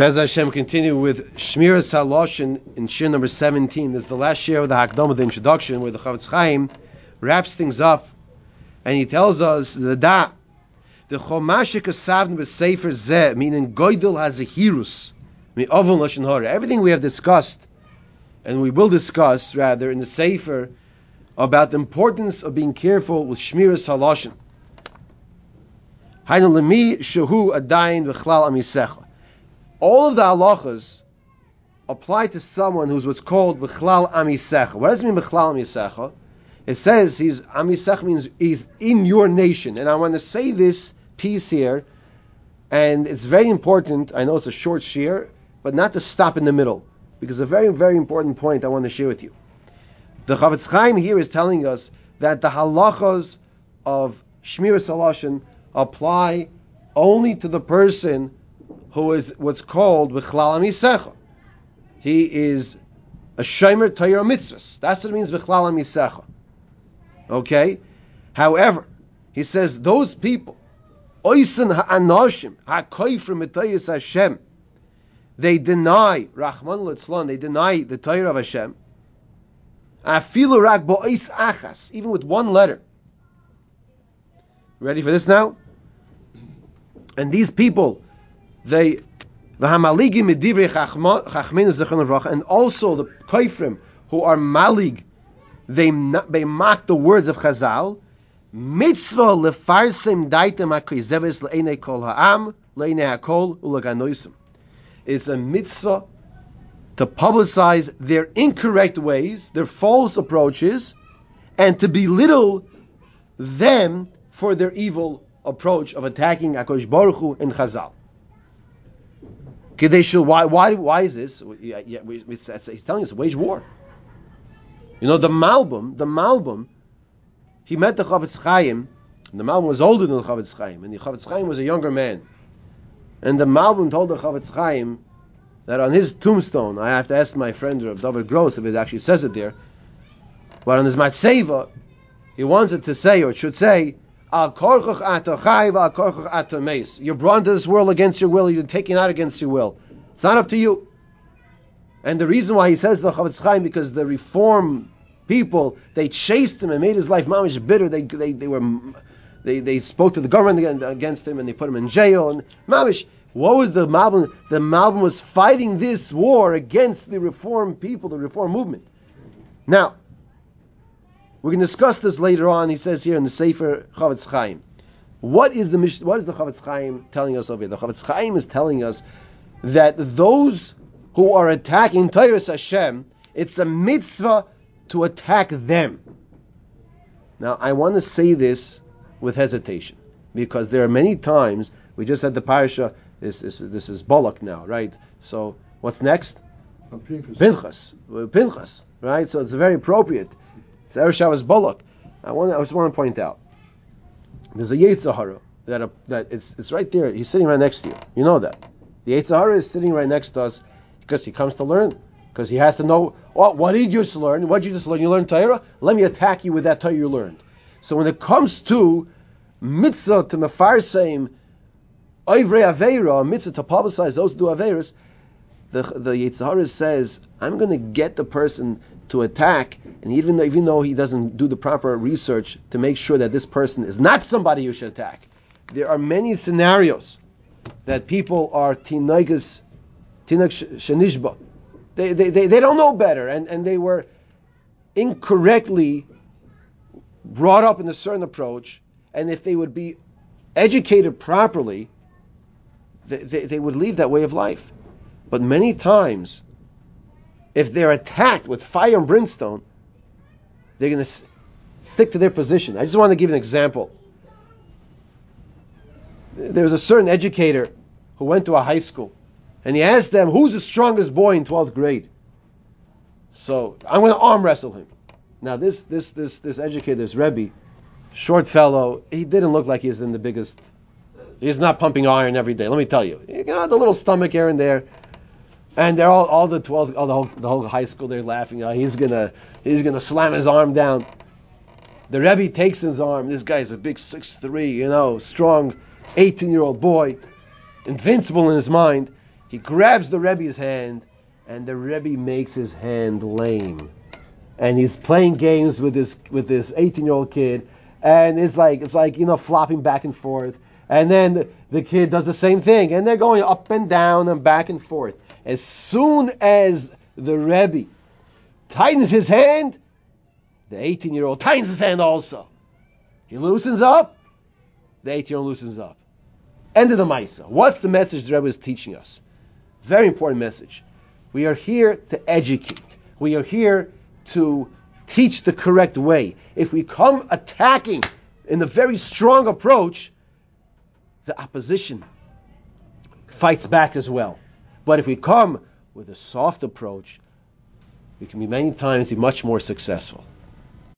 Bez Hashem continue with Shmiras Haloshon in Shir number 17. This is the last share of the Hakdom of the introduction where the Chofetz Chaim wraps things up and he tells us the da the Chomashik Asavn Sefer Zeh meaning Goydel Hazahirus Ovon Lashon. Everything we have discussed and we will discuss rather in the Sefer about the importance of being careful with Shmiras Haloshon. Hainu Lemi Shehu Adayin V'Chlal Amisecha all of the halachas apply to someone who's what's called b'chlal amisecha. What does it mean b'chlal amisecha? It says he's amisech means he's in your nation, and I want to say this piece here, and it's very important. I know it's a short shear, but not to stop in the middle, because a very very important point I want to share with you. The Chofetz Chaim here is telling us that the halachas of Shmiras Haloshon apply only to the person who is what's called B'chlal Amisecha. He is a Shomer Torah Mitzvahs. That's what it means B'chlal Amisecha. Okay? However, he says those people, Oisin Ha'anoshim, Ha'koifrim B'toyis Hashem, they deny, Rahman Litzlan, they deny the Torah of Hashem, Afilu Rak Bo'is Achas, even with one letter. Ready for this now? And these people, they and also the koifrim who are malig, they they mock the words of Chazal. Mitzvah lefarsim daitem hakoizeves le'enei kol ha'am le'enei hakol ulaganoisim. It's a mitzvah to publicize their incorrect ways, their false approaches, and to belittle them for their evil approach of attacking Akosh Baruch Hu and Chazal. Why, why, why is this? Yeah, yeah, he's telling us wage war. You know, the Malbim, the Malbim, he met the Chofetz Chaim, and the Malbim was older than the Chofetz Chaim, and the Chofetz Chaim was a younger man. And the Malbim told the Chofetz Chaim that on his tombstone, I have to ask my friend of David Gross if it actually says it there, but on his Matseva, he wants it to say, or it should say, you brought into this world against your will, you're taken out against your will. It's not up to you. And the reason why he says the Chaim, because the reform people, they chased him and made his life mamish bitter. They, they, they were, they, they spoke to the government against him and they put him in jail. And mamish, what was the Malbim? The Malbim was fighting this war against the reform people, the reform movement. Now, we're going to discuss this later on. He says here in the Sefer Chofetz Chaim. What is the what is the Chofetz Chaim telling us over here? The Chofetz Chaim is telling us that those who are attacking Torah Hashem, it's a mitzvah to attack them. Now, I want to say this with hesitation because there are many times we just had the parasha. This, this, this is Balak now, right? So what's next? Pinchas. Pinchas. Pinchas, right? So it's very appropriate. It's Erev Shabbos Balak. I want. I just want to point out. There's a Yetzer Hara that a, that it's it's right there. He's sitting right next to you. You know that. The Yetzer Hara is sitting right next to us because he comes to learn. Because he has to know what, what did you just learn? What did you just learn? You learned Torah. Let me attack you with that Torah you learned. So when it comes to mitzvah to mefarseim oivrei aveira, mitzvah to publicize those who do averas, the the Yetzer Hara says, I'm going to get the person to attack, and even though, even though he doesn't do the proper research to make sure that this person is not somebody you should attack, there are many scenarios that people are tinagas, tinag shenishba. They, they, they, they don't know better, and, and they were incorrectly brought up in a certain approach, and if they would be educated properly, they, they, they would leave that way of life. But many times, if they're attacked with fire and brimstone, they're going to s- stick to their position. I just want to give an example. There was a certain educator who went to a high school, and he asked them, "Who's the strongest boy in 12th grade?" So I'm going to arm wrestle him. Now this this this this educator, this Rebbe, short fellow, he didn't look like he's in the biggest. He's not pumping iron every day. Let me tell you, you know, the little stomach here and there. And they're all, all the 12, all the whole, the whole high school, they're laughing. Oh, he's gonna, he's gonna slam his arm down. The Rebbe takes his arm. This guy's a big six three, you know, strong, 18 year old boy, invincible in his mind. He grabs the Rebbe's hand, and the Rebbe makes his hand lame. And he's playing games with this with this 18 year old kid, and it's like it's like you know flopping back and forth. And then the kid does the same thing, and they're going up and down and back and forth. As soon as the Rebbe tightens his hand, the 18 year old tightens his hand also. He loosens up, the 18 year old loosens up. End of the Maisa. What's the message the Rebbe is teaching us? Very important message. We are here to educate. We are here to teach the correct way. If we come attacking in a very strong approach, the opposition fights back as well. But if we come with a soft approach, we can be many times be much more successful.